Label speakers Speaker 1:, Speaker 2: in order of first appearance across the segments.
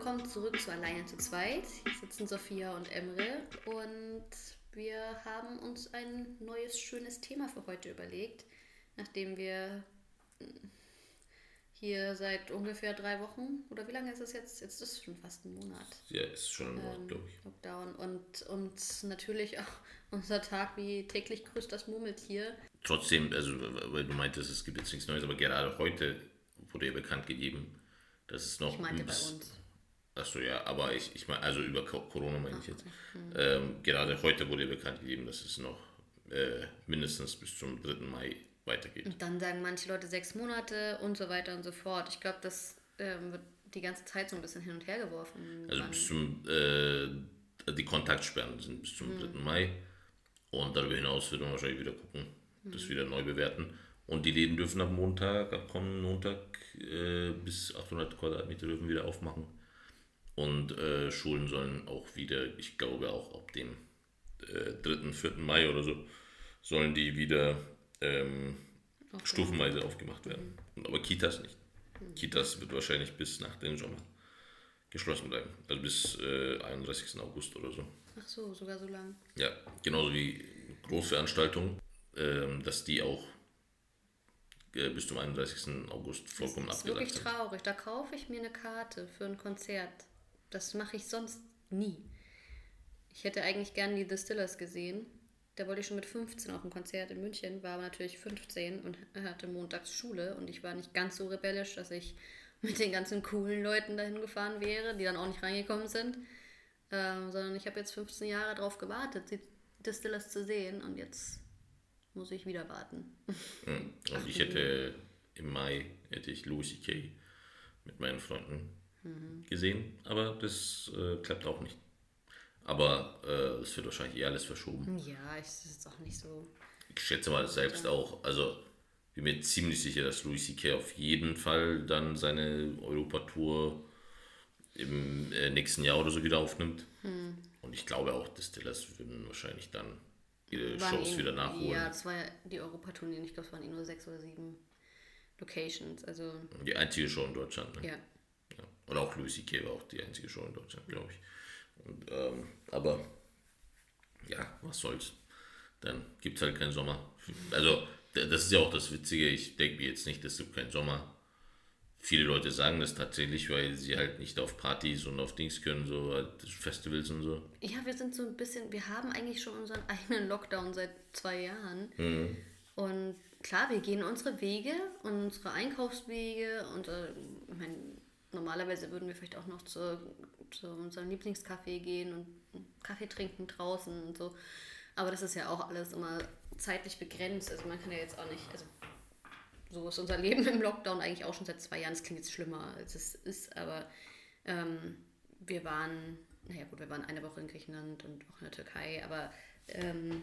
Speaker 1: willkommen zurück zu Alleine zu zweit. Hier sitzen Sophia und Emre und wir haben uns ein neues, schönes Thema für heute überlegt, nachdem wir hier seit ungefähr drei Wochen, oder wie lange ist es jetzt? Jetzt ist es schon fast ein Monat.
Speaker 2: Ja, ist schon ein Monat,
Speaker 1: ähm,
Speaker 2: glaube ich.
Speaker 1: Lockdown und, und natürlich auch unser Tag wie täglich grüßt das Murmeltier.
Speaker 2: Trotzdem, also weil du meintest, es gibt jetzt nichts Neues, aber gerade heute wurde ja bekannt gegeben, dass es noch.
Speaker 1: Ich meinte bei uns.
Speaker 2: Achso, ja, aber ich, ich meine, also über Co- Corona meine ich jetzt.
Speaker 1: Hm.
Speaker 2: Ähm, gerade heute wurde bekannt gegeben, dass es noch äh, mindestens bis zum 3. Mai weitergeht.
Speaker 1: Und dann sagen manche Leute sechs Monate und so weiter und so fort. Ich glaube, das ähm, wird die ganze Zeit so ein bisschen hin und her geworfen.
Speaker 2: Also bis zum, äh, die Kontaktsperren sind bis zum 3. Mai und darüber hinaus wird man wahrscheinlich wieder gucken, das wieder neu bewerten. Und die Läden dürfen ab Montag, ab kommenden Montag äh, bis 800 Quadratmeter dürfen wieder aufmachen. Und äh, Schulen sollen auch wieder, ich glaube auch ab dem äh, 3., 4. Mai oder so, sollen die wieder ähm,
Speaker 1: Aufgemacht.
Speaker 2: stufenweise aufgemacht werden. Und Aber Kitas nicht. Kitas wird wahrscheinlich bis nach dem Sommer geschlossen bleiben. Also bis äh, 31. August oder so.
Speaker 1: Ach so, sogar so lang.
Speaker 2: Ja, genauso wie Großveranstaltungen, ähm, dass die auch äh, bis zum 31. August vollkommen
Speaker 1: Das ist wirklich
Speaker 2: abgesagt sind.
Speaker 1: traurig. Da kaufe ich mir eine Karte für ein Konzert. Das mache ich sonst nie. Ich hätte eigentlich gern die The Stillers gesehen. Da wollte ich schon mit 15 auf ein Konzert in München, war aber natürlich 15 und hatte montags Schule und ich war nicht ganz so rebellisch, dass ich mit den ganzen coolen Leuten dahin gefahren wäre, die dann auch nicht reingekommen sind. Ähm, sondern ich habe jetzt 15 Jahre darauf gewartet, die The Stillers zu sehen und jetzt muss ich wieder warten.
Speaker 2: Und ich hätte im Mai hätte ich Louis C.K. mit meinen Freunden gesehen, aber das äh, klappt auch nicht. Aber äh, es wird wahrscheinlich eh alles verschoben.
Speaker 1: Ja, ich, das ist auch nicht so.
Speaker 2: Ich schätze mal selbst auch, also bin mir ziemlich sicher, dass Louis C.K. auf jeden Fall dann seine Europatour im äh, nächsten Jahr oder so wieder aufnimmt. Und ich glaube auch, die Stillers würden wahrscheinlich dann ihre
Speaker 1: Waren
Speaker 2: Shows
Speaker 1: eh-
Speaker 2: wieder nachholen.
Speaker 1: Ja, das war ja die Europatourneen. Ich glaube, es waren eh nur sechs oder sieben Locations. Also,
Speaker 2: Die einzige Show in Deutschland. Ne?
Speaker 1: ja.
Speaker 2: Ja. Und auch Louis C.K. war auch die einzige Show in Deutschland, glaube ich. Und, ähm, aber ja, was soll's. Dann gibt es halt keinen Sommer. Also, das ist ja auch das Witzige. Ich denke mir jetzt nicht, es gibt keinen Sommer. Viele Leute sagen das tatsächlich, weil sie halt nicht auf Partys und auf Dings können, so halt Festivals und so.
Speaker 1: Ja, wir sind so ein bisschen, wir haben eigentlich schon unseren eigenen Lockdown seit zwei Jahren.
Speaker 2: Mhm.
Speaker 1: Und klar, wir gehen unsere Wege, unsere Einkaufswege und äh, ich mein, normalerweise würden wir vielleicht auch noch zu, zu unserem Lieblingscafé gehen und Kaffee trinken draußen und so. Aber das ist ja auch alles immer zeitlich begrenzt. Also man kann ja jetzt auch nicht, also so ist unser Leben im Lockdown eigentlich auch schon seit zwei Jahren. Es klingt jetzt schlimmer, als es ist, aber ähm, wir waren, naja gut, wir waren eine Woche in Griechenland und auch in der Türkei, aber ähm,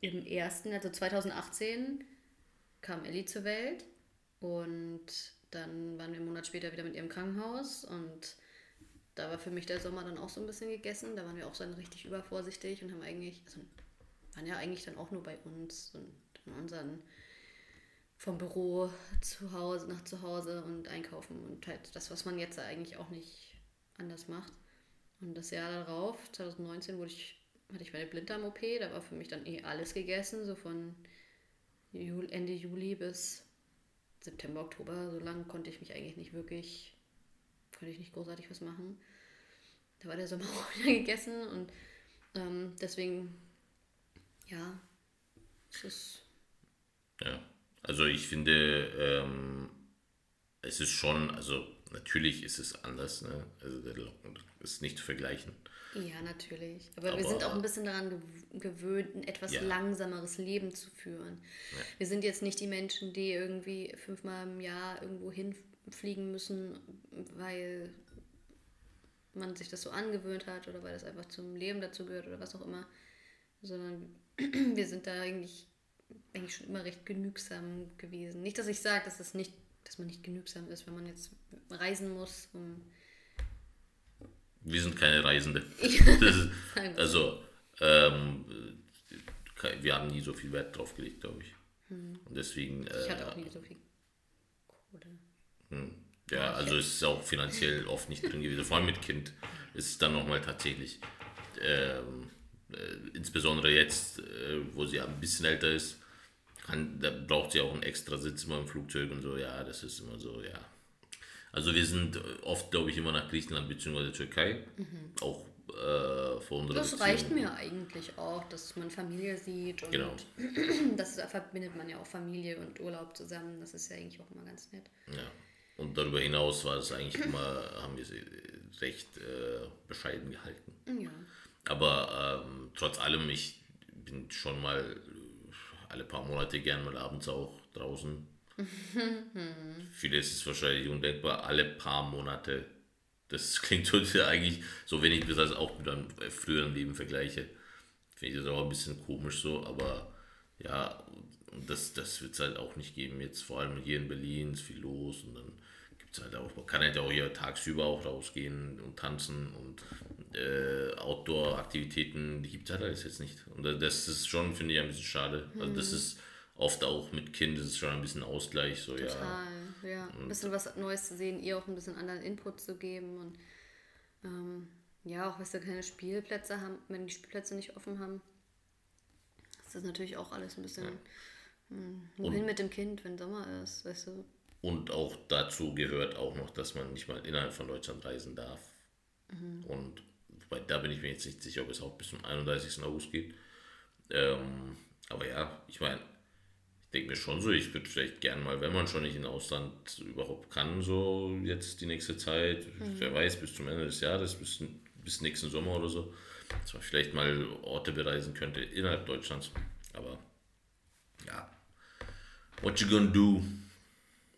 Speaker 1: im ersten, also 2018, kam Ellie zur Welt und dann waren wir einen Monat später wieder mit ihr im Krankenhaus und da war für mich der Sommer dann auch so ein bisschen gegessen. Da waren wir auch so richtig übervorsichtig und haben eigentlich, also waren ja eigentlich dann auch nur bei uns und in unseren vom Büro zu Hause nach zu Hause und einkaufen und halt das, was man jetzt eigentlich auch nicht anders macht. Und das Jahr darauf, 2019, wurde ich, hatte ich meine Blinddarm-OP, da war für mich dann eh alles gegessen, so von Jul Ende Juli bis September, Oktober. So lange konnte ich mich eigentlich nicht wirklich, konnte ich nicht großartig was machen. Da war der Sommer auch wieder gegessen und ähm, deswegen, ja, es ist
Speaker 2: Ja, also ich finde, ähm, es ist schon, also natürlich ist es anders, ne? Also der Locken ist nicht zu vergleichen.
Speaker 1: Ja, natürlich. Aber, wir
Speaker 2: Aber-
Speaker 1: sind auch ein bisschen daran gew- gewöhnt, ein etwas
Speaker 2: Ja.
Speaker 1: langsameres Leben zu führen. Wir sind jetzt nicht die Menschen, die irgendwie fünfmal im Jahr irgendwo hinfliegen müssen, weil man sich das so angewöhnt hat oder weil das einfach zum Leben dazu gehört oder was auch immer. Sondern wir sind da eigentlich, eigentlich schon immer recht genügsam gewesen. Nicht, dass ich sage, dass, das nicht, dass man nicht genügsam ist, wenn man jetzt reisen muss, um
Speaker 2: Wir sind keine Reisende. Ist, also, ähm, wir haben nie so viel Wert drauf gelegt, glaube ich. Und deswegen,
Speaker 1: Hm. ich hatte
Speaker 2: äh,
Speaker 1: auch nie so viel Kohle.
Speaker 2: hm, Ja, also es ist auch finanziell oft nicht drin gewesen. Vor allem mit Kind ist es dann nochmal tatsächlich, ähm, äh, insbesondere jetzt, äh, wo sie ein bisschen älter ist, kann, da braucht sie auch einen extra Sitz immer im Flugzeug und so. Ja, das ist immer so, ja. Also wir sind oft, glaube ich, immer nach Griechenland bzw. Türkei. Mhm. Auch äh, für unsere
Speaker 1: Das Beziehung. reicht mir eigentlich auch, dass man Familie sieht und genau. das verbindet man ja auch Familie und Urlaub zusammen. Das ist ja eigentlich auch immer ganz nett.
Speaker 2: Ja. Und darüber hinaus war es eigentlich immer, haben wir sie recht äh, bescheiden gehalten. Ja. Aber ähm, trotz allem, ich bin schon mal alle paar Monate gern mal abends auch draußen. Viele ist es wahrscheinlich undenkbar, alle paar Monate. Das klingt ja eigentlich so, wenn ich das auch mit einem früheren Leben vergleiche. Finde ich das auch ein bisschen komisch so, aber ja, das, das wird es halt auch nicht geben. Jetzt vor allem hier in Berlin ist viel los und dann gibt es halt auch, man kann halt auch hier tagsüber auch rausgehen und tanzen und äh, Outdoor-Aktivitäten, gibt es halt alles jetzt nicht. Und das ist schon, finde ich, ein bisschen schade. Also das mhm. ist oft auch mit Kind, das ist schon ein bisschen Ausgleich. So,
Speaker 1: Total, ja. ja. Ein bisschen was Neues zu sehen, ihr auch ein bisschen anderen Input zu geben und ähm, ja, auch wenn wir keine Spielplätze haben, wenn die Spielplätze nicht offen haben, ist das natürlich auch alles ein bisschen, ja. hm, wohin und, mit dem Kind, wenn Sommer ist, weißt du.
Speaker 2: Und auch dazu gehört auch noch, dass man nicht mal innerhalb von Deutschland reisen darf. Mhm. Und Wobei, da bin ich mir jetzt nicht sicher, ob es auch bis zum 31. August geht. Ähm, aber ja, ich meine, ich denke mir schon so, ich würde vielleicht gern mal, wenn man schon nicht in Ausland überhaupt kann, so jetzt die nächste Zeit, mhm. wer weiß, bis zum Ende des Jahres, bis, bis nächsten Sommer oder so, dass man vielleicht mal Orte bereisen könnte innerhalb Deutschlands. Aber ja, what you gonna do?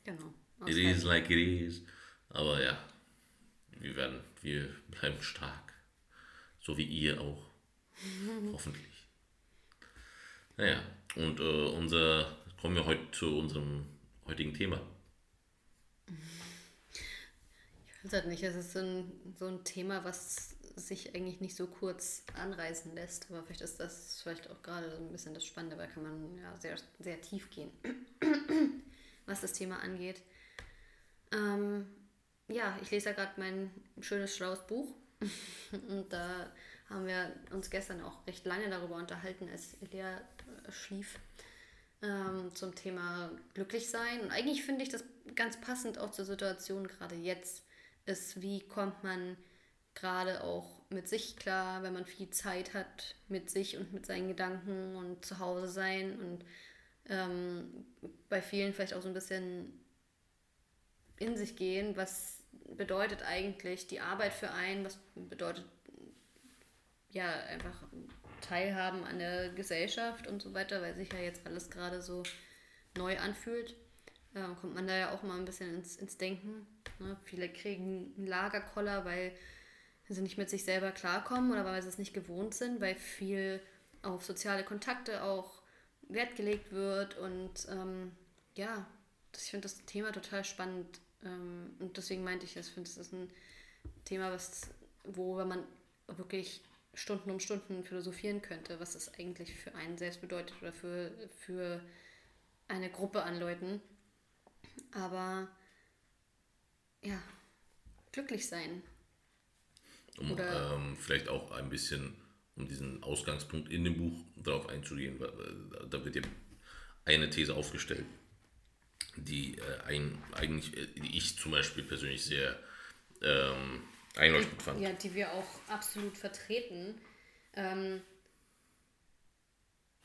Speaker 2: Genau. It is like it is. Aber ja, wir werden, wir bleiben stark. So wie ihr auch. Hoffentlich. Naja, und äh, unser, kommen wir heute zu unserem heutigen Thema.
Speaker 1: Ich weiß halt nicht, es ist so ein, so ein Thema, was sich eigentlich nicht so kurz anreißen lässt. Aber vielleicht ist das vielleicht auch gerade so ein bisschen das Spannende, weil kann man ja sehr, sehr tief gehen, was das Thema angeht. Ähm, ja, ich lese ja gerade mein schönes, schlaues Buch Und da haben wir uns gestern auch recht lange darüber unterhalten, als äh, schlief, ähm, zum Thema glücklich sein. Und eigentlich finde ich das ganz passend auch zur Situation gerade jetzt, ist, wie kommt man gerade auch mit sich klar, wenn man viel Zeit hat mit sich und mit seinen Gedanken und zu Hause sein und ähm, bei vielen vielleicht auch so ein bisschen in sich gehen, was bedeutet eigentlich die Arbeit für einen? Was bedeutet ja einfach Teilhaben an der Gesellschaft und so weiter, weil sich ja jetzt alles gerade so neu anfühlt. Ähm, kommt man da ja auch mal ein bisschen ins, ins Denken. Ne? Viele kriegen einen Lagerkoller, weil sie nicht mit sich selber klarkommen oder weil sie es nicht gewohnt sind, weil viel auf soziale Kontakte auch Wert gelegt wird. Und ähm, ja, ich finde das Thema total spannend, ähm, und deswegen meinte ich, ich finde, es ist ein Thema, was, wo wenn man wirklich Stunden um Stunden philosophieren könnte, was es eigentlich für einen selbst bedeutet oder für, für eine Gruppe an Leuten. Aber ja, glücklich sein.
Speaker 2: Um ähm, vielleicht auch ein bisschen, um diesen Ausgangspunkt in dem Buch darauf einzugehen, da wird ja eine These aufgestellt, die äh, ein, eigentlich, äh, die ich zum Beispiel persönlich sehr ähm, einleuchtend fand.
Speaker 1: Ja, die wir auch absolut vertreten. Ähm,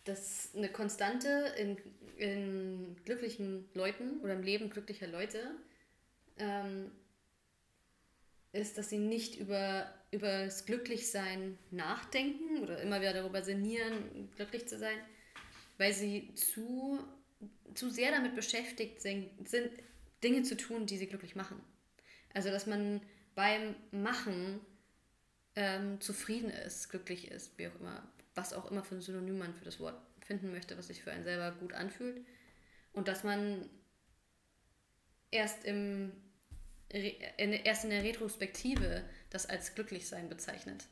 Speaker 1: dass eine Konstante in, in glücklichen Leuten oder im Leben glücklicher Leute ähm, ist, dass sie nicht über, über das Glücklichsein nachdenken oder immer wieder darüber sinnieren, glücklich zu sein, weil sie zu zu sehr damit beschäftigt sind, sind, Dinge zu tun, die sie glücklich machen. Also, dass man beim Machen ähm, zufrieden ist, glücklich ist, wie auch immer, was auch immer für ein Synonym man für das Wort finden möchte, was sich für einen selber gut anfühlt. Und dass man erst, im, in, erst in der Retrospektive das als Glücklichsein bezeichnet.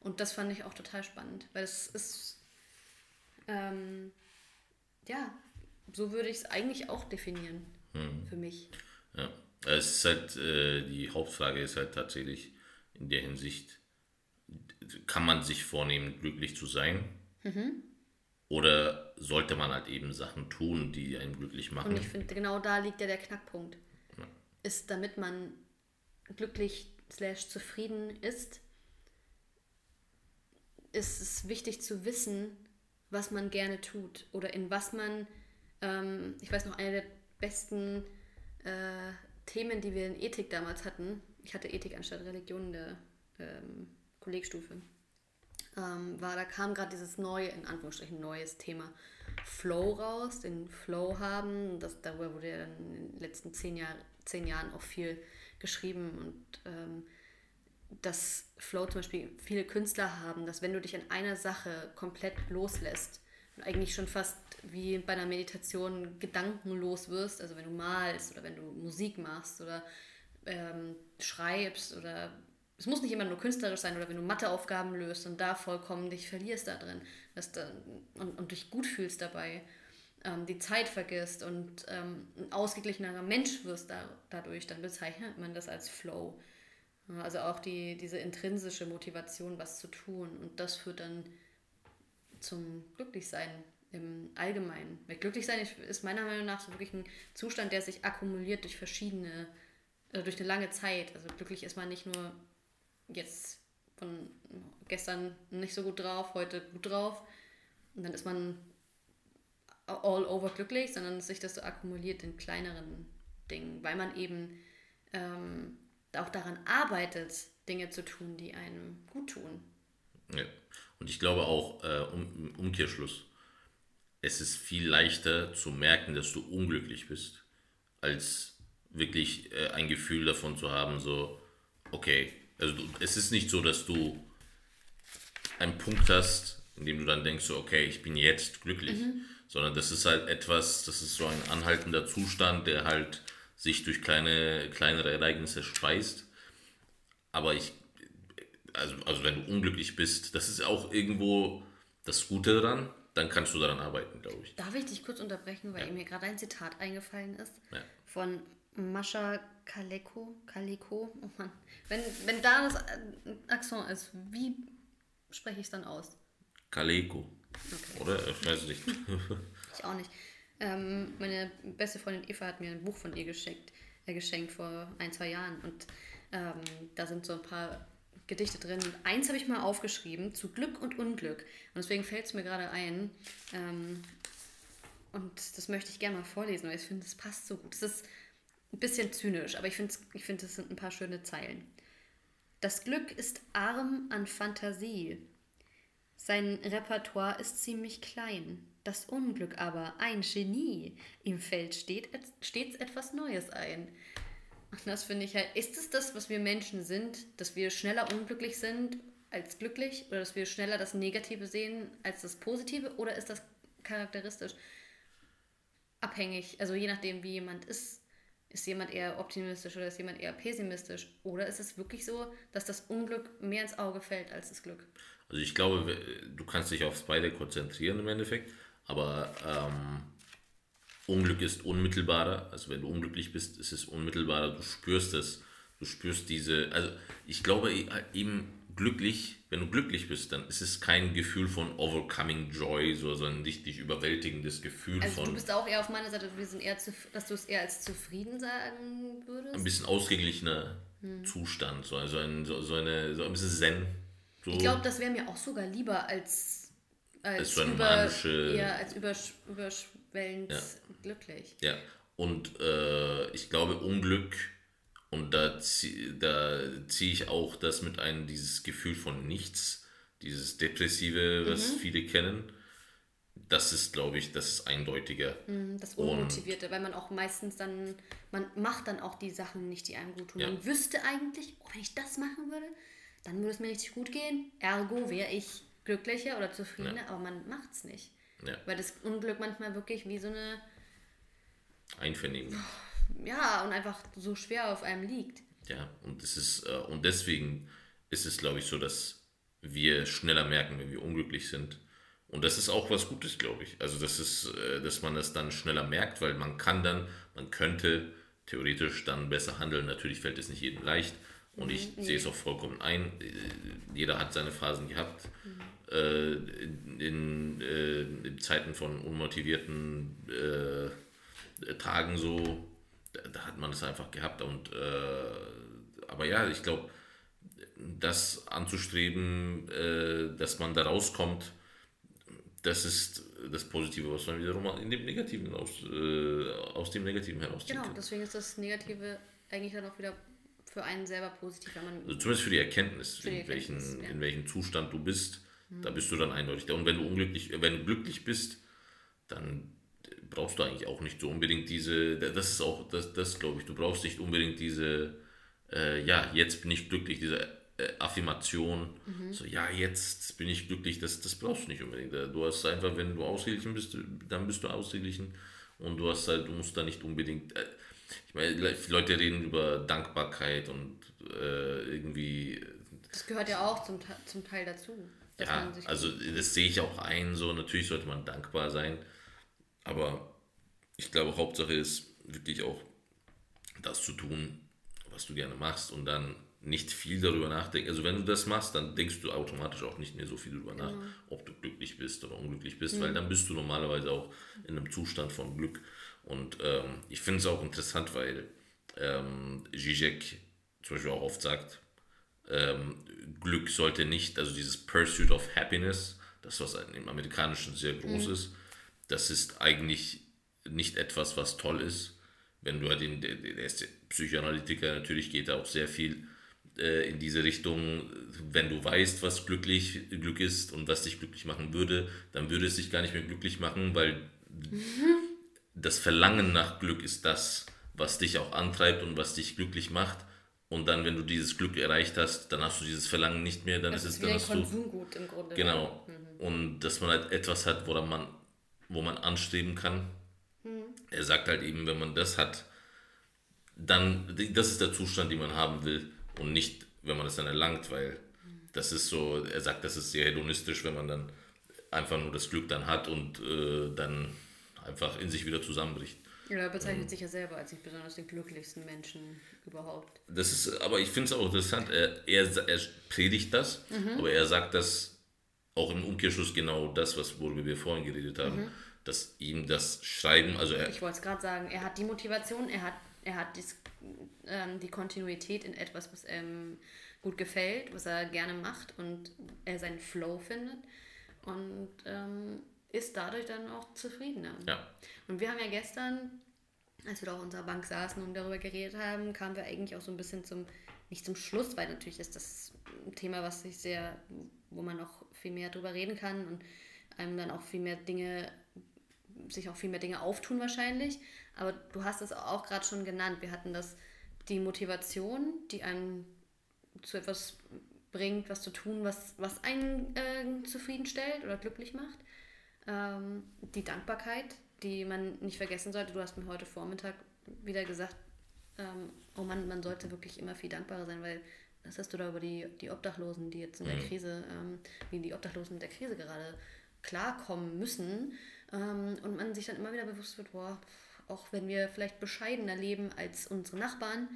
Speaker 1: Und das fand ich auch total spannend, weil es ist, ähm, ja, so würde ich es eigentlich auch definieren hm. für mich.
Speaker 2: Ja, Es ist halt, äh, die Hauptfrage ist halt tatsächlich in der Hinsicht, kann man sich vornehmen, glücklich zu sein? Mhm. Oder sollte man halt eben Sachen tun, die einen glücklich machen?
Speaker 1: Und ich finde, genau da liegt ja der Knackpunkt. Ja. Ist, damit man glücklich slash zufrieden ist, ist es wichtig zu wissen, was man gerne tut oder in was man, ähm, ich weiß noch, eine der besten äh, Themen, die wir in Ethik damals hatten, ich hatte Ethik anstatt Religion in der ähm, Kollegstufe, ähm, war, da kam gerade dieses neue, in Anführungsstrichen neues Thema Flow raus, den Flow haben. Das, darüber wurde ja dann in den letzten zehn, Jahr, zehn Jahren auch viel geschrieben. Und ähm, dass Flow zum Beispiel viele Künstler haben, dass wenn du dich an einer Sache komplett loslässt eigentlich schon fast wie bei einer Meditation gedankenlos wirst, also wenn du malst oder wenn du Musik machst oder ähm, schreibst oder es muss nicht immer nur künstlerisch sein oder wenn du Matheaufgaben löst und da vollkommen dich verlierst da drin dass da, und, und dich gut fühlst dabei, ähm, die Zeit vergisst und ähm, ein ausgeglichenerer Mensch wirst da, dadurch, dann bezeichnet man das als Flow. Also auch die, diese intrinsische Motivation, was zu tun. Und das führt dann zum Glücklichsein im Allgemeinen. Weil Glücklichsein ist meiner Meinung nach so wirklich ein Zustand, der sich akkumuliert durch verschiedene, also durch eine lange Zeit. Also glücklich ist man nicht nur jetzt von gestern nicht so gut drauf, heute gut drauf. Und dann ist man all over glücklich, sondern sich das so akkumuliert in kleineren Dingen, weil man eben ähm, auch daran arbeitet, Dinge zu tun, die einem gut tun.
Speaker 2: Ja. Und ich glaube auch, äh, um, Umkehrschluss, es ist viel leichter zu merken, dass du unglücklich bist, als wirklich äh, ein Gefühl davon zu haben, so, okay, also du, es ist nicht so, dass du einen Punkt hast, in dem du dann denkst, so, okay, ich bin jetzt glücklich, mhm. sondern das ist halt etwas, das ist so ein anhaltender Zustand, der halt sich durch kleine, kleinere Ereignisse speist. Aber ich, also, also wenn du unglücklich bist, das ist auch irgendwo das Gute daran, dann kannst du daran arbeiten, glaube ich.
Speaker 1: Darf ich dich kurz unterbrechen, weil ja. mir gerade ein Zitat eingefallen ist ja. von Mascha Kaleko, Kaleko, oh Mann. Wenn, wenn da das Akzent ist, wie spreche ich es dann aus?
Speaker 2: Kaleko. Okay. Oder? Ich weiß nicht.
Speaker 1: ich auch nicht. Ähm, meine beste Freundin Eva hat mir ein Buch von ihr geschenkt, äh, geschenkt vor ein, zwei Jahren. Und ähm, da sind so ein paar Gedichte drin. Eins habe ich mal aufgeschrieben, zu Glück und Unglück. Und deswegen fällt es mir gerade ein. Ähm, und das möchte ich gerne mal vorlesen, weil ich finde, es passt so gut. Es ist ein bisschen zynisch, aber ich finde, ich find, es sind ein paar schöne Zeilen. Das Glück ist arm an Fantasie. Sein Repertoire ist ziemlich klein. Das Unglück aber, ein Genie. Ihm fällt stets etwas Neues ein. Das finde ich halt, ist es das, was wir Menschen sind, dass wir schneller unglücklich sind als glücklich oder dass wir schneller das Negative sehen als das Positive oder ist das charakteristisch abhängig, also je nachdem, wie jemand ist, ist jemand eher optimistisch oder ist jemand eher pessimistisch? Oder ist es wirklich so, dass das Unglück mehr ins Auge fällt als das Glück?
Speaker 2: Also ich glaube, du kannst dich aufs beide konzentrieren im Endeffekt, aber ähm, Unglück ist unmittelbarer. Also wenn du unglücklich bist, ist es unmittelbarer. Du spürst es. Du spürst diese. Also ich glaube eben glücklich, wenn du glücklich bist, dann ist es kein Gefühl von overcoming joy, so, sondern dich, dich überwältigendes Gefühl
Speaker 1: also
Speaker 2: von.
Speaker 1: Du bist auch eher auf meiner Seite, wir sind eher zu, dass du es eher als zufrieden sagen würdest.
Speaker 2: Ein bisschen ausgeglichener hm. Zustand, so, also ein, so, so, eine, so ein bisschen Zen.
Speaker 1: So. Ich glaube, das wäre mir auch sogar lieber als als, als
Speaker 2: so eine über, manische,
Speaker 1: eher als übersch, überschwellend ja. glücklich.
Speaker 2: Ja, und äh, ich glaube, Unglück und da, zieh, da ziehe ich auch das mit ein, dieses Gefühl von nichts, dieses Depressive, was mhm. viele kennen. Das ist, glaube ich, das ist eindeutiger.
Speaker 1: Mhm, das Unmotivierte, und, weil man auch meistens dann, man macht dann auch die Sachen nicht, die einem gut tun. Ja. Man wüsste eigentlich, oh, wenn ich das machen würde, dann würde es mir richtig gut gehen. Ergo wäre ich glücklicher oder zufriedener, ja. aber man macht es nicht. Ja. Weil das Unglück manchmal wirklich wie so eine
Speaker 2: Einvernehmung
Speaker 1: ja, und einfach so schwer auf einem liegt.
Speaker 2: Ja, und es ist, äh, und deswegen ist es, glaube ich, so, dass wir schneller merken, wenn wir unglücklich sind. Und das ist auch was Gutes, glaube ich. Also das ist, äh, dass man das dann schneller merkt, weil man kann dann, man könnte theoretisch dann besser handeln. Natürlich fällt es nicht jedem leicht und ich mhm, sehe es auch vollkommen ein. Äh, jeder hat seine Phasen gehabt. Mhm. Äh, in, in, äh, in, Zeiten von unmotivierten äh, Tagen so, da, da, hat man es einfach gehabt. Und, äh, aber ja, ich glaube, das anzustreben, äh, dass man da rauskommt, das ist das Positive, was man wiederum in dem Negativen aus, äh, aus dem Negativen herausziehen
Speaker 1: Genau, deswegen ist das Negative eigentlich dann auch wieder für einen selber positiv, wenn man.
Speaker 2: Also zumindest für die Erkenntnis, für die in, Erkenntnis welchen, ja. in welchem Zustand du bist, mhm. da bist du dann eindeutig da. Und wenn du unglücklich, wenn du glücklich bist, dann brauchst du eigentlich auch nicht so unbedingt diese, das ist auch, das, das glaube ich, du brauchst nicht unbedingt diese, äh, ja, jetzt bin ich glücklich, diese äh, Affirmation, mhm. so ja, jetzt bin ich glücklich, das, das brauchst du nicht unbedingt. Du hast einfach, wenn du ausgeglichen bist, dann bist du ausgeglichen und du hast halt, du musst da nicht unbedingt, äh, ich meine, Leute reden über Dankbarkeit und äh, irgendwie.
Speaker 1: Das gehört ja auch zum, zum Teil dazu.
Speaker 2: Ja, also das sehe ich auch ein, so natürlich sollte man dankbar sein, aber ich glaube, Hauptsache ist wirklich auch das zu tun, was du gerne machst und dann nicht viel darüber nachdenken. Also wenn du das machst, dann denkst du automatisch auch nicht mehr so viel darüber nach, mhm. ob du glücklich bist oder unglücklich bist, mhm. weil dann bist du normalerweise auch in einem Zustand von Glück. Und ähm, ich finde es auch interessant, weil ähm, Zizek zum Beispiel auch oft sagt, ähm, Glück sollte nicht, also dieses Pursuit of Happiness, das was im Amerikanischen sehr groß mhm. ist, das ist eigentlich nicht etwas, was toll ist. Wenn du halt den, der, der Psychoanalytiker, natürlich geht da auch sehr viel äh, in diese Richtung, wenn du weißt, was glücklich, Glück ist und was dich glücklich machen würde, dann würde es dich gar nicht mehr glücklich machen, weil mhm. das Verlangen nach Glück ist das, was dich auch antreibt und was dich glücklich macht. Und dann, wenn du dieses Glück erreicht hast, dann hast du dieses Verlangen nicht mehr, dann das ist es dann hast
Speaker 1: Konsumgut im Grunde.
Speaker 2: Genau. Mhm. Und dass man halt etwas hat, woran man, wo man anstreben kann. Mhm. Er sagt halt eben, wenn man das hat, dann, das ist der Zustand, den man haben will und nicht, wenn man es dann erlangt, weil das ist so, er sagt, das ist sehr hedonistisch, wenn man dann einfach nur das Glück dann hat und äh, dann einfach in sich wieder zusammenbricht.
Speaker 1: Ja, er bezeichnet ähm, sich ja selber als nicht besonders den glücklichsten Menschen überhaupt.
Speaker 2: Das ist, aber ich finde es auch interessant, er, er, er predigt das, mhm. aber er sagt das auch im Umkehrschluss genau das, was worüber wir vorhin geredet haben, mhm. dass ihm das Schreiben, also er...
Speaker 1: Ich wollte es gerade sagen, er hat die Motivation, er hat, er hat dies, ähm, die Kontinuität in etwas, was ihm gut gefällt, was er gerne macht und er seinen Flow findet und ähm, ist dadurch dann auch zufriedener.
Speaker 2: Ja.
Speaker 1: Und wir haben ja gestern, als wir da auf unserer Bank saßen und darüber geredet haben, kamen wir eigentlich auch so ein bisschen zum, nicht zum Schluss, weil natürlich ist das ein Thema, was sich sehr, wo man noch viel mehr drüber reden kann und einem dann auch viel mehr Dinge sich auch viel mehr Dinge auftun wahrscheinlich. Aber du hast es auch gerade schon genannt. Wir hatten das, die Motivation, die einen zu etwas bringt, was zu tun, was, was einen äh, zufriedenstellt oder glücklich macht. Ähm, die Dankbarkeit, die man nicht vergessen sollte. Du hast mir heute Vormittag wieder gesagt, ähm, oh Mann, man sollte wirklich immer viel dankbarer sein, weil was hast du da über die, die Obdachlosen, die jetzt in der mhm. Krise, ähm, wie die Obdachlosen mit der Krise gerade klarkommen müssen, ähm, und man sich dann immer wieder bewusst wird, boah, auch wenn wir vielleicht bescheidener leben als unsere Nachbarn,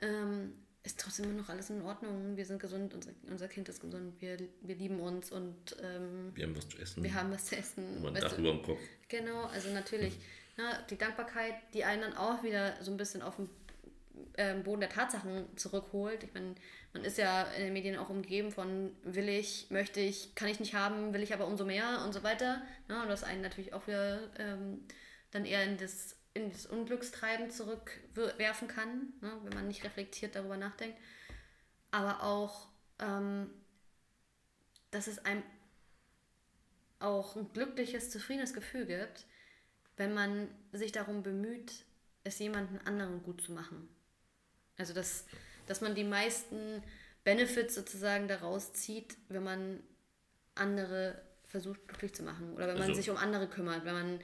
Speaker 1: ähm, ist trotzdem immer noch alles in Ordnung. Wir sind gesund, unser, unser Kind ist gesund, wir, wir lieben uns und ähm,
Speaker 2: wir haben was zu essen.
Speaker 1: Wir haben was zu essen.
Speaker 2: ein Dach über dem Kopf.
Speaker 1: Genau, also natürlich. Na, ne, die Dankbarkeit, die einen dann auch wieder so ein bisschen auf den ähm, Boden der Tatsachen zurückholt. Ich meine, man ist ja in den Medien auch umgeben von will ich, möchte ich, kann ich nicht haben, will ich aber umso mehr und so weiter. Ja, und das einen natürlich auch wieder ähm, dann eher in das, in das Unglückstreiben zurückwerfen kann, ne, wenn man nicht reflektiert darüber nachdenkt. Aber auch, ähm, dass es einem auch ein glückliches, zufriedenes Gefühl gibt, wenn man sich darum bemüht, es jemanden anderen gut zu machen. Also dass dass man die meisten Benefits sozusagen daraus zieht, wenn man andere versucht glücklich zu machen oder wenn man also, sich um andere kümmert, wenn man,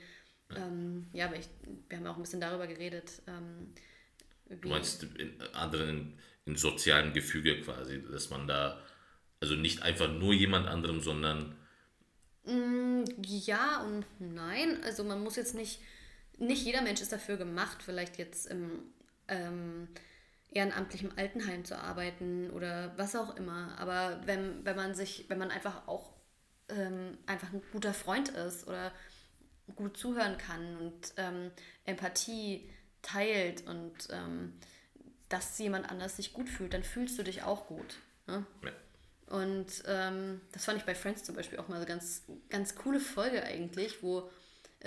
Speaker 1: ähm, ja, aber ich, wir haben auch ein bisschen darüber geredet. Ähm,
Speaker 2: du meinst in anderen, in sozialen Gefüge quasi, dass man da, also nicht einfach nur jemand anderem, sondern...
Speaker 1: Mm, ja und nein, also man muss jetzt nicht, nicht jeder Mensch ist dafür gemacht, vielleicht jetzt im ähm, ehrenamtlich im Altenheim zu arbeiten oder was auch immer. Aber wenn, wenn man sich, wenn man einfach auch ähm, einfach ein guter Freund ist oder gut zuhören kann und ähm, Empathie teilt und ähm, dass jemand anders sich gut fühlt, dann fühlst du dich auch gut. Ne? Ja. Und ähm, das fand ich bei Friends zum Beispiel auch mal so ganz, ganz coole Folge eigentlich, wo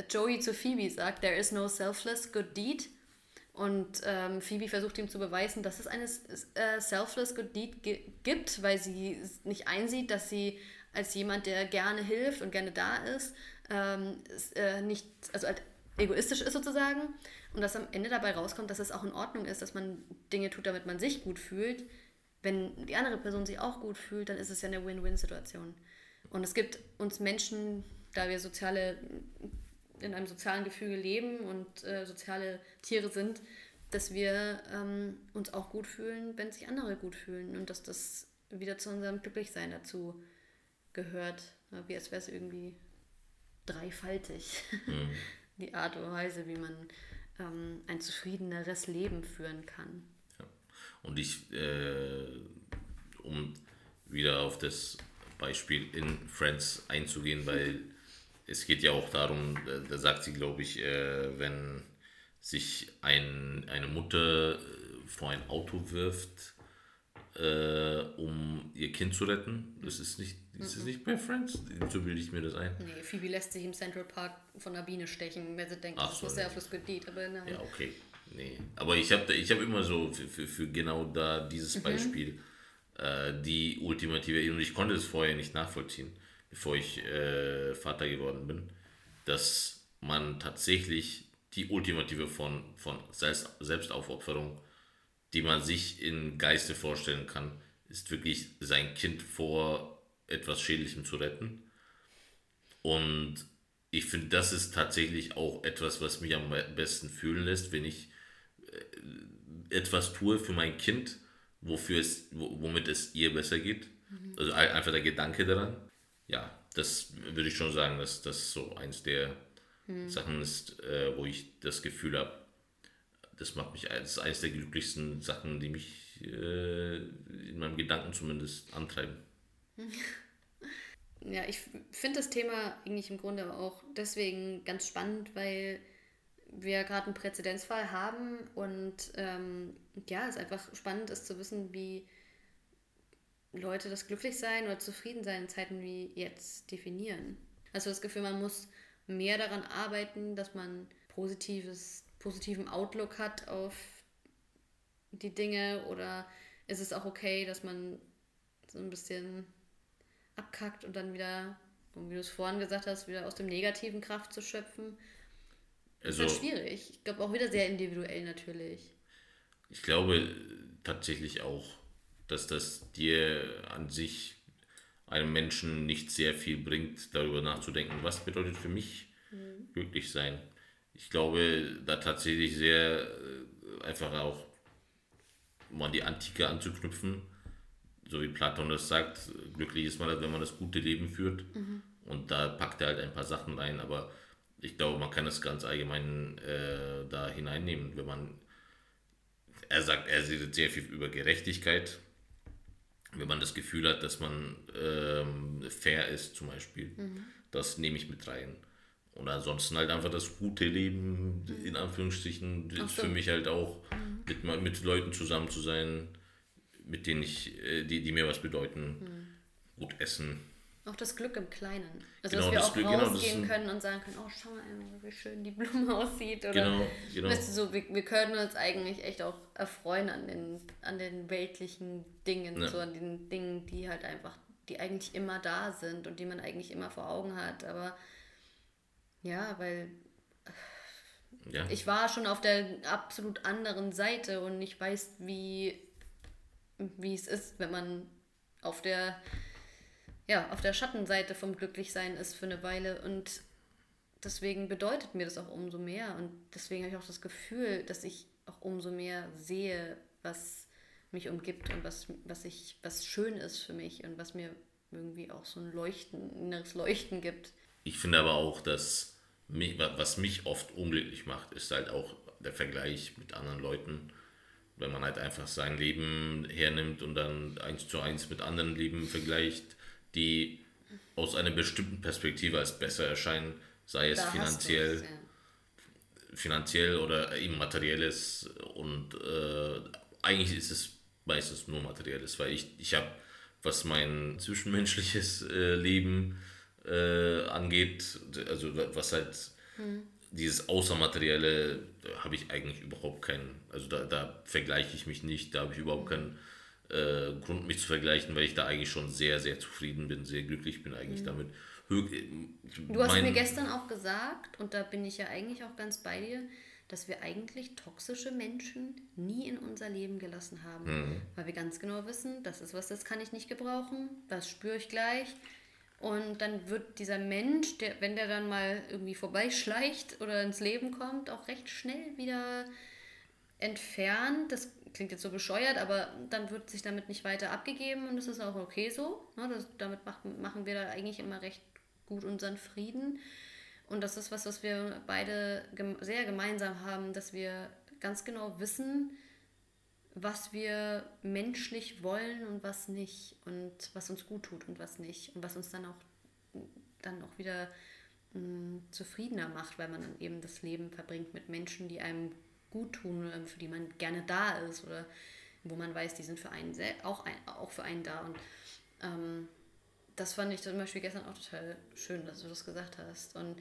Speaker 1: Joey zu Phoebe sagt, there is no selfless good deed. Und ähm, Phoebe versucht ihm zu beweisen, dass es eine äh, selfless good deed gibt, weil sie nicht einsieht, dass sie als jemand, der gerne hilft und gerne da ist, ähm, äh, nicht, also halt egoistisch ist sozusagen. Und dass am Ende dabei rauskommt, dass es auch in Ordnung ist, dass man Dinge tut, damit man sich gut fühlt. Wenn die andere Person sich auch gut fühlt, dann ist es ja eine Win-Win-Situation. Und es gibt uns Menschen, da wir soziale, in einem sozialen Gefüge leben und äh, soziale Tiere sind, dass wir ähm, uns auch gut fühlen, wenn sich andere gut fühlen und dass das wieder zu unserem Glücklichsein dazu gehört, wie als wäre es irgendwie dreifaltig. Mhm. Die Art und Weise, wie man ähm, ein zufriedeneres Leben führen kann.
Speaker 2: Ja. Und ich, äh, um wieder auf das Beispiel in Friends einzugehen, weil es geht ja auch darum, da sagt sie, glaube ich, äh, wenn sich ein, eine Mutter vor ein Auto wirft, äh, um ihr Kind zu retten. Das ist nicht, ist das nicht bei Friends? So bilde ich mir das ein.
Speaker 1: Nee, Phoebe lässt sich im Central Park von einer Biene stechen, wenn sie denkt, Ach das so, ist sehr fürs Gebiet, aber nein.
Speaker 2: Ja, okay. Nee. Aber ich habe ich hab immer so für, für, für genau da dieses mhm. Beispiel äh, die ultimative, und ich konnte es vorher nicht nachvollziehen, bevor ich äh, Vater geworden bin, dass man tatsächlich die ultimative von, von Selbst, Selbstaufopferung die man sich in Geiste vorstellen kann, ist wirklich sein Kind vor etwas Schädlichem zu retten. Und ich finde, das ist tatsächlich auch etwas, was mich am besten fühlen lässt, wenn ich äh, etwas tue für mein Kind, wofür es, womit es ihr besser geht. Mhm. Also einfach der Gedanke daran. Ja, das würde ich schon sagen, dass das so eins der mhm. Sachen ist, äh, wo ich das Gefühl habe, das macht mich, das ist eines der glücklichsten Sachen, die mich äh, in meinem Gedanken zumindest antreiben.
Speaker 1: Ja, ich finde das Thema eigentlich im Grunde auch deswegen ganz spannend, weil wir gerade einen Präzedenzfall haben und ähm, ja, es einfach spannend ist zu wissen, wie Leute das Glücklichsein oder Zufriedensein in Zeiten wie jetzt definieren. Also das Gefühl, man muss mehr daran arbeiten, dass man positives positiven Outlook hat auf die Dinge oder ist es auch okay, dass man so ein bisschen abkackt und dann wieder, wie du es vorhin gesagt hast, wieder aus dem negativen Kraft zu schöpfen? Also, ist halt schwierig. Ich glaube auch wieder sehr individuell natürlich.
Speaker 2: Ich glaube tatsächlich auch, dass das dir an sich einem Menschen nicht sehr viel bringt, darüber nachzudenken, was bedeutet für mich mhm. glücklich sein ich glaube, da tatsächlich sehr äh, einfach auch, um an die Antike anzuknüpfen, so wie Platon das sagt, glücklich ist man, halt, wenn man das gute Leben führt. Mhm. Und da packt er halt ein paar Sachen rein, aber ich glaube, man kann das ganz allgemein äh, da hineinnehmen, wenn man, er sagt, er redet sehr viel über Gerechtigkeit, wenn man das Gefühl hat, dass man ähm, fair ist zum Beispiel, mhm. das nehme ich mit rein. Und ansonsten halt einfach das gute Leben, in Anführungsstrichen, so. ist für mich halt auch mhm. mit, mit Leuten zusammen zu sein, mit denen ich, äh, die, die mir was bedeuten. Mhm. Gut essen.
Speaker 1: Auch das Glück im Kleinen. Also genau, dass wir das auch Glück, genau, rausgehen genau, können und sagen können, oh schau mal, wie schön die Blume aussieht. Oder, genau, genau. Weißt du, so, wir, wir können uns eigentlich echt auch erfreuen an den, an den weltlichen Dingen, ja. so an den Dingen, die halt einfach, die eigentlich immer da sind und die man eigentlich immer vor Augen hat. Aber ja, weil ja. ich war schon auf der absolut anderen Seite und ich weiß, wie, wie es ist, wenn man auf der, ja, auf der Schattenseite vom Glücklichsein ist für eine Weile. Und deswegen bedeutet mir das auch umso mehr. Und deswegen habe ich auch das Gefühl, dass ich auch umso mehr sehe, was mich umgibt und was, was, ich, was schön ist für mich und was mir irgendwie auch so ein Leuchten, inneres Leuchten gibt.
Speaker 2: Ich finde aber auch, dass mich, was mich oft unglücklich macht, ist halt auch der Vergleich mit anderen Leuten. Wenn man halt einfach sein Leben hernimmt und dann eins zu eins mit anderen Leben vergleicht, die aus einer bestimmten Perspektive als besser erscheinen, sei es da finanziell, ja. finanziell oder eben materielles und äh, eigentlich ist es meistens nur materielles, weil ich, ich habe, was mein zwischenmenschliches äh, Leben äh, angeht, also was halt hm. Dieses Außermaterielle, habe ich eigentlich überhaupt keinen, also da, da vergleiche ich mich nicht, da habe ich überhaupt keinen äh, Grund, mich zu vergleichen, weil ich da eigentlich schon sehr, sehr zufrieden bin, sehr glücklich bin eigentlich mhm. damit.
Speaker 1: Du hast mir gestern auch gesagt, und da bin ich ja eigentlich auch ganz bei dir, dass wir eigentlich toxische Menschen nie in unser Leben gelassen haben. Mhm. Weil wir ganz genau wissen, das ist was, das kann ich nicht gebrauchen, das spüre ich gleich. Und dann wird dieser Mensch, der, wenn der dann mal irgendwie vorbeischleicht oder ins Leben kommt, auch recht schnell wieder entfernt. Das klingt jetzt so bescheuert, aber dann wird sich damit nicht weiter abgegeben und das ist auch okay so. Ne? Das, damit machen, machen wir da eigentlich immer recht gut unseren Frieden. Und das ist was, was wir beide gem sehr gemeinsam haben, dass wir ganz genau wissen, was wir menschlich wollen und was nicht und was uns gut tut und was nicht und was uns dann auch dann auch wieder mh, mm, zufriedener macht, weil man dann eben das Leben verbringt mit Menschen, die einem gut tun, für die man gerne da ist oder wo man weiß, die sind für einen auch, ein, auch für einen da. Und ähm, das fand ich zum Beispiel gestern auch total schön, dass du das gesagt hast. Und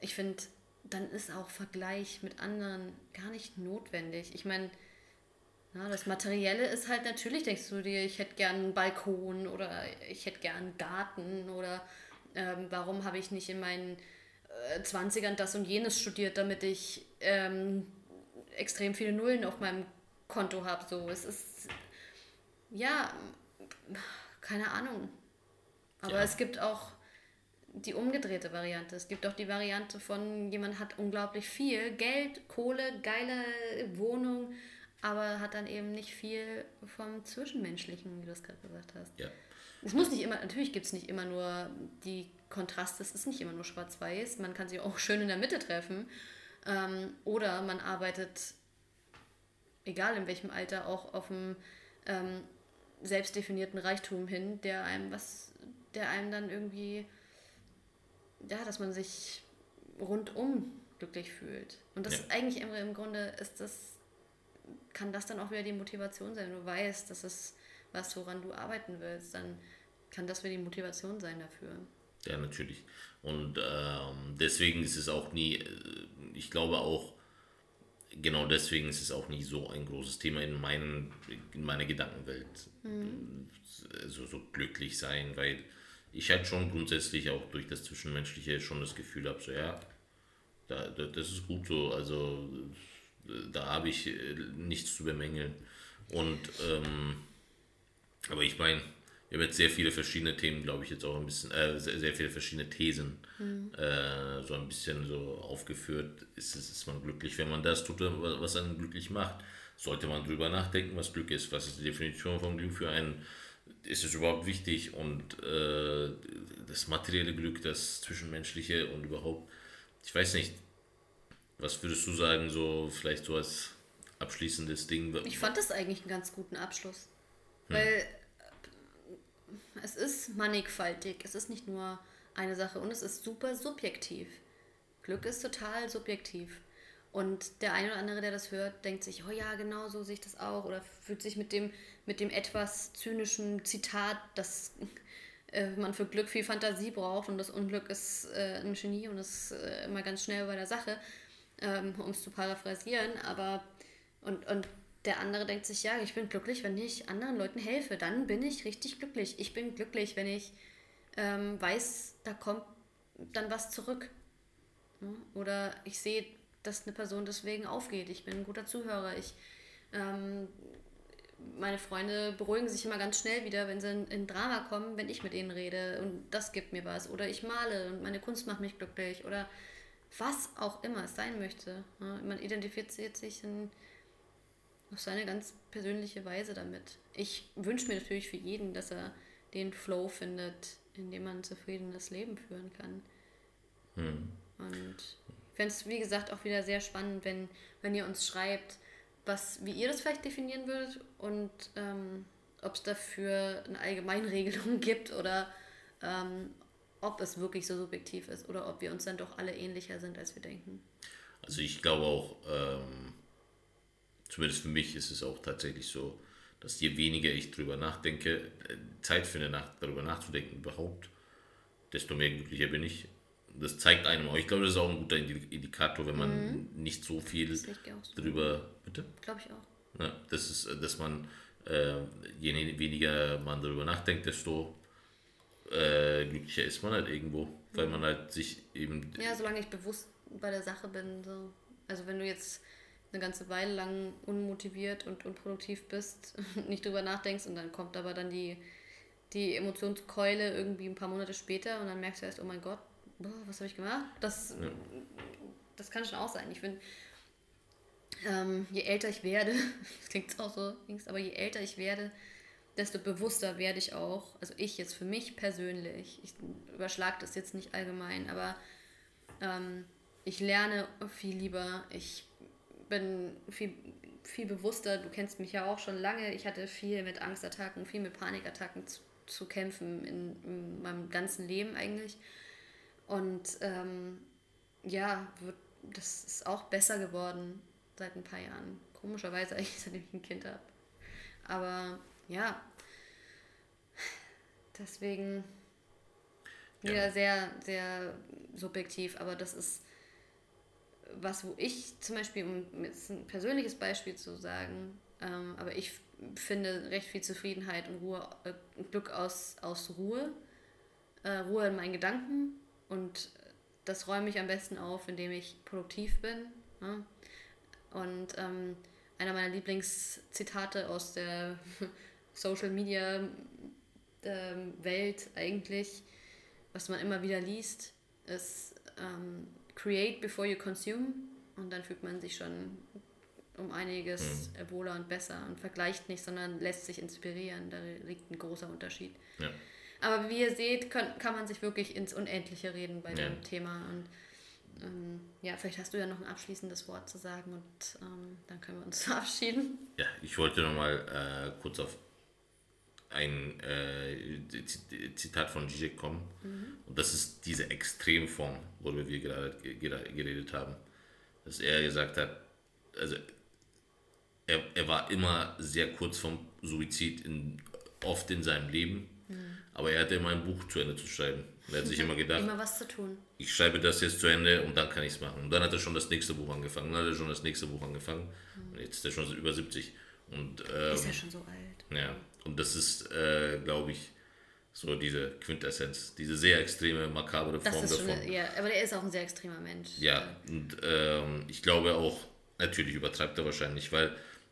Speaker 1: ich finde, dann ist auch Vergleich mit anderen gar nicht notwendig. Ich meine, das Materielle ist halt natürlich, denkst du dir, ich hätte gern einen Balkon oder ich hätte gern einen Garten oder ähm, warum habe ich nicht in meinen äh, 20ern das und jenes studiert, damit ich ähm, extrem viele Nullen auf meinem Konto habe. So, es ist ja keine Ahnung. Aber ja. es gibt auch die umgedrehte Variante. Es gibt auch die Variante von jemand hat unglaublich viel Geld, Kohle, geile Wohnung, aber hat dann eben nicht viel vom Zwischenmenschlichen, wie du es gerade gesagt hast. Ja. Es muss nicht immer, natürlich gibt es nicht immer nur die Kontraste, es ist nicht immer nur schwarz-weiß, man kann sich auch schön in der Mitte treffen. Ähm, oder man arbeitet, egal in welchem Alter, auch auf einem ähm, selbstdefinierten Reichtum hin, der einem was, der einem dann irgendwie, ja, dass man sich rundum glücklich fühlt. Und das ja. eigentlich im, im Grunde ist das, kann das dann auch wieder die Motivation sein. Wenn du weißt, das ist was, woran du arbeiten willst, dann kann das wieder die Motivation sein dafür.
Speaker 2: Ja, natürlich. Und ähm, deswegen ist es auch nie, äh, ich glaube auch, genau deswegen ist es auch nie so ein großes Thema in, meinen, in meiner Gedankenwelt. Mhm. Also so glücklich sein, weil ich halt schon grundsätzlich auch durch das Zwischenmenschliche schon das Gefühl habe, so ja, da, da, das ist gut so, also da habe ich äh, nichts zu bemängeln. Und ähm, aber ich meine, wir haben jetzt sehr viele verschiedene Themen, glaube ich, jetzt auch ein bisschen, äh, sehr, sehr viele verschiedene Thesen mhm. äh, so ein bisschen so aufgeführt. Ist, ist, ist man glücklich, wenn man das tut, was einen glücklich macht? Sollte man drüber nachdenken, was Glück ist? Was ist die Definition von Glück für einen? Ist es überhaupt wichtig? Und äh, das materielle Glück, das zwischenmenschliche und überhaupt, ich weiß nicht, was würdest du sagen, so vielleicht so als abschließendes Ding?
Speaker 1: Ich fand das eigentlich einen ganz guten Abschluss. Hm. Weil es ist mannigfaltig. Es ist nicht nur eine Sache und es ist super subjektiv. Glück ist total subjektiv. Und der eine oder andere, der das hört, denkt sich, oh ja, genau so sehe ich das auch. Oder fühlt sich mit dem, mit dem etwas zynischen Zitat, dass äh, man für Glück viel Fantasie braucht und das Unglück ist äh, ein Genie und ist äh, immer ganz schnell bei der Sache, ähm, um es zu paraphrasieren. Aber und, und der andere denkt sich, ja, ich bin glücklich, wenn ich anderen Leuten helfe. Dann bin ich richtig glücklich. Ich bin glücklich, wenn ich ähm, weiß, da kommt dann was zurück. Oder ich sehe, dass eine Person deswegen aufgeht. Ich bin ein guter Zuhörer. Ich, ähm, meine Freunde beruhigen sich immer ganz schnell wieder, wenn sie in, in Drama kommen, wenn ich mit ihnen rede. Und das gibt mir was. Oder ich male und meine Kunst macht mich glücklich. Oder was auch immer es sein möchte. Man identifiziert sich in auf seine ganz persönliche Weise damit. Ich wünsche mir natürlich für jeden, dass er den Flow findet, in dem man ein zufriedenes Leben führen kann. Hm. Und ich fände es, wie gesagt, auch wieder sehr spannend, wenn, wenn ihr uns schreibt, was, wie ihr das vielleicht definieren würdet und ähm, ob es dafür eine Allgemeinregelung gibt oder ähm, ob es wirklich so subjektiv ist oder ob wir uns dann doch alle ähnlicher sind, als wir denken.
Speaker 2: Also ich glaube auch, ähm, zumindest für mich ist es auch tatsächlich so, dass je weniger ich drüber nachdenke, äh, Zeit finde, nach, darüber nachzudenken überhaupt, desto mehr glücklicher bin ich. Das zeigt einem auch. Ich glaube, das ist auch ein guter Indikator, wenn man mhm. nicht so viel so. drüber. Bitte?
Speaker 1: Glaube ich auch.
Speaker 2: Ja, das ist, dass man, äh, je weniger man darüber nachdenkt, desto äh, glücklicher ist man halt irgendwo, weil man halt sich eben.
Speaker 1: Ja, solange ich bewusst bei der Sache bin. So. Also wenn du jetzt eine ganze Weile lang unmotiviert und unproduktiv bist, nicht drüber nachdenkst und dann kommt aber dann die, die Emotionskeule irgendwie ein paar Monate später und dann merkst du erst, oh mein Gott, was habe ich gemacht? Das, ja. das kann schon auch sein. Ich finde, ähm, je älter ich werde, das klingt auch so, aber je älter ich werde, desto bewusster werde ich auch, also ich jetzt für mich persönlich, ich überschlage das jetzt nicht allgemein, aber ähm, ich lerne viel lieber, ich bin viel, viel bewusster, du kennst mich ja auch schon lange, ich hatte viel mit Angstattacken, viel mit Panikattacken zu, zu kämpfen in, in, meinem ganzen Leben eigentlich. Und ähm, ja, wird, das ist auch besser geworden seit ein paar Jahren. Komischerweise eigentlich, seitdem ich ein Kind habe. Aber ja, deswegen wieder ja. sehr, sehr subjektiv, aber das ist was, wo ich zum Beispiel, um jetzt ein persönliches Beispiel zu sagen, ähm, aber ich finde recht viel Zufriedenheit und Ruhe, äh, Glück aus, aus Ruhe, äh, Ruhe in meinen Gedanken und das räume ich am besten auf, indem ich produktiv bin. Ne? Und ähm, einer meiner Lieblingszitate aus der Social Media ähm, Welt eigentlich, was man immer wieder liest, ist ähm, Create before you consume und dann fühlt man sich schon um einiges mhm. wohler und besser und vergleicht nicht, sondern lässt sich inspirieren. Da liegt ein großer Unterschied. Ja. Aber wie ihr seht, kann, kann man sich wirklich ins Unendliche reden bei ja. dem Thema. Und ähm, ja, vielleicht hast du ja noch ein abschließendes Wort zu sagen und ähm, dann können wir uns verabschieden.
Speaker 2: Ja, ich wollte noch mal äh, kurz auf ein äh, Zitat von Zizek kommen. Mhm. Und das ist diese Extremform, worüber wir gerade geredet haben. Dass er gesagt hat, also er, er war immer sehr kurz vom Suizid, in, oft in seinem Leben. Mhm. Aber er hatte immer ein Buch zu Ende zu schreiben. Er hat sich immer gedacht,
Speaker 1: immer was zu tun.
Speaker 2: Ich schreibe das jetzt zu Ende und dann kann ich es machen. Und dann hat er schon das nächste Buch angefangen. Dann hat er schon das nächste Buch angefangen. Mhm. Und jetzt ist er schon über 70. Und, ähm,
Speaker 1: ist ja schon so alt.
Speaker 2: Ja, und das ist, äh, glaube ich, so diese Quintessenz, diese sehr extreme, makabre
Speaker 1: Form das ist davon. Schon, ja, aber der ist auch ein sehr extremer Mensch.
Speaker 2: Ja, und ähm, ich glaube auch, natürlich übertreibt er wahrscheinlich, weil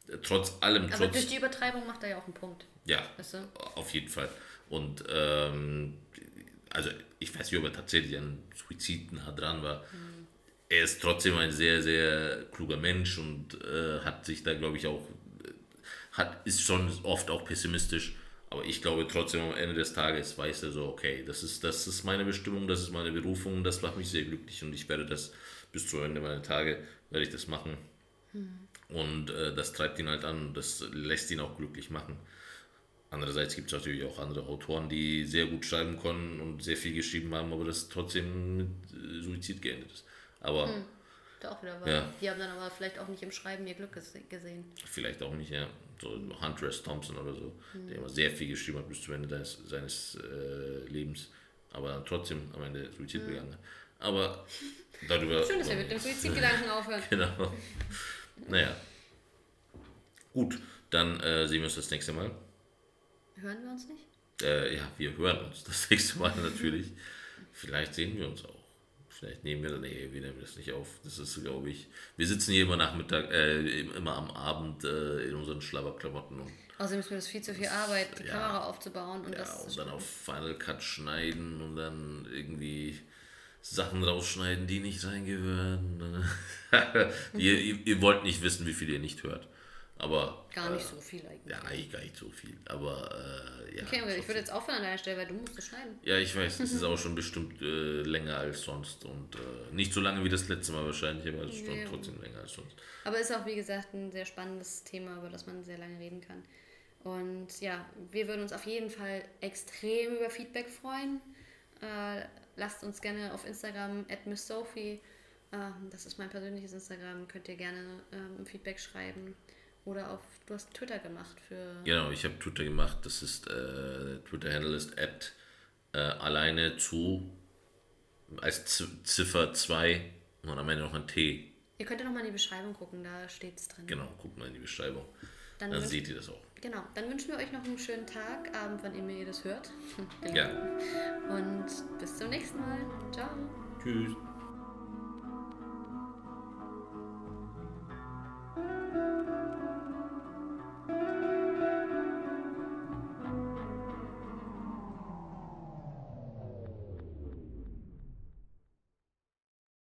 Speaker 2: äh, trotz allem.
Speaker 1: Aber
Speaker 2: trotz,
Speaker 1: durch die Übertreibung macht er ja auch einen Punkt.
Speaker 2: Ja, weißt du? auf jeden Fall. Und ähm, also ich weiß nicht, ob er tatsächlich an Suizid nah dran war. Mhm. Er ist trotzdem ein sehr, sehr kluger Mensch und äh, hat sich da, glaube ich, auch hat, ist schon oft auch pessimistisch. Aber ich glaube trotzdem am Ende des Tages weiß er so, okay, das ist, das ist meine Bestimmung, das ist meine Berufung, das macht mich sehr glücklich und ich werde das bis zu Ende meiner Tage, werde ich das machen. Mhm. Und äh, das treibt ihn halt an, das lässt ihn auch glücklich machen. Andererseits gibt es natürlich auch andere Autoren, die sehr gut schreiben konnten und sehr viel geschrieben haben, aber das trotzdem mit äh, Suizid geendet ist. Aber mhm
Speaker 1: auch wieder wahr. Ja. Die haben dann aber vielleicht auch nicht im Schreiben ihr Glück gesehen.
Speaker 2: Vielleicht auch nicht, ja. So Hunter S. Thompson oder so, mhm. der immer sehr viel geschrieben hat bis zum Ende des, seines äh, Lebens, aber trotzdem am Ende Suizid mhm. begangen Aber darüber.
Speaker 1: Schön, dass wir mit dem Suizidgedanken aufhören.
Speaker 2: genau. Naja. Gut, dann äh, sehen wir uns das nächste Mal.
Speaker 1: Hören wir uns nicht?
Speaker 2: Äh, ja, wir hören uns das nächste Mal natürlich. Vielleicht sehen wir uns auch. Vielleicht nehmen wir, nee, wir nehmen das nicht auf. Das ist, glaube ich, wir sitzen hier immer Nachmittag, äh, immer am Abend äh, in unseren Schlabberklamotten. Und,
Speaker 1: Außerdem ist mir das viel zu viel Arbeit, die ja, Kamera aufzubauen. Und,
Speaker 2: ja, das und dann auf Final Cut schneiden und dann irgendwie Sachen rausschneiden, die nicht reingehören. ihr, ihr, ihr wollt nicht wissen, wie viel ihr nicht hört. Aber.
Speaker 1: Gar nicht
Speaker 2: äh,
Speaker 1: so viel eigentlich.
Speaker 2: Ja, eigentlich gar nicht so viel. Aber äh, ja.
Speaker 1: Okay, ich würde jetzt aufhören an deiner Stelle, weil du musst es schneiden.
Speaker 2: Ja, ich weiß, es ist auch schon bestimmt äh, länger als sonst und äh, nicht so lange wie das letzte Mal wahrscheinlich, aber es ist
Speaker 1: Nee.
Speaker 2: trotzdem länger als sonst.
Speaker 1: Aber ist auch, wie gesagt, ein sehr spannendes Thema, über das man sehr lange reden kann. Und ja, wir würden uns auf jeden Fall extrem über Feedback freuen. Äh, lasst uns gerne auf Instagram at MissSophie, ähm, das ist mein persönliches Instagram, könnt ihr gerne ähm, Feedback schreiben. Oder auf, du hast Twitter gemacht für.
Speaker 2: Genau, ich habe Twitter gemacht, das ist, äh, Twitter-Handle ist at äh, alleine zu als Z Ziffer 2 und am Ende noch ein T.
Speaker 1: Ihr könnt ja nochmal in die Beschreibung gucken, da steht es drin.
Speaker 2: Genau, guckt mal in die Beschreibung.
Speaker 1: Dann,
Speaker 2: Dann seht ihr das auch.
Speaker 1: genau, dann wünschen wir euch noch einen schönen Tag, Abend, wann immer ihr das hört.
Speaker 2: Ja.
Speaker 1: Und bis zum nächsten Mal. Ciao.
Speaker 2: Tschüss.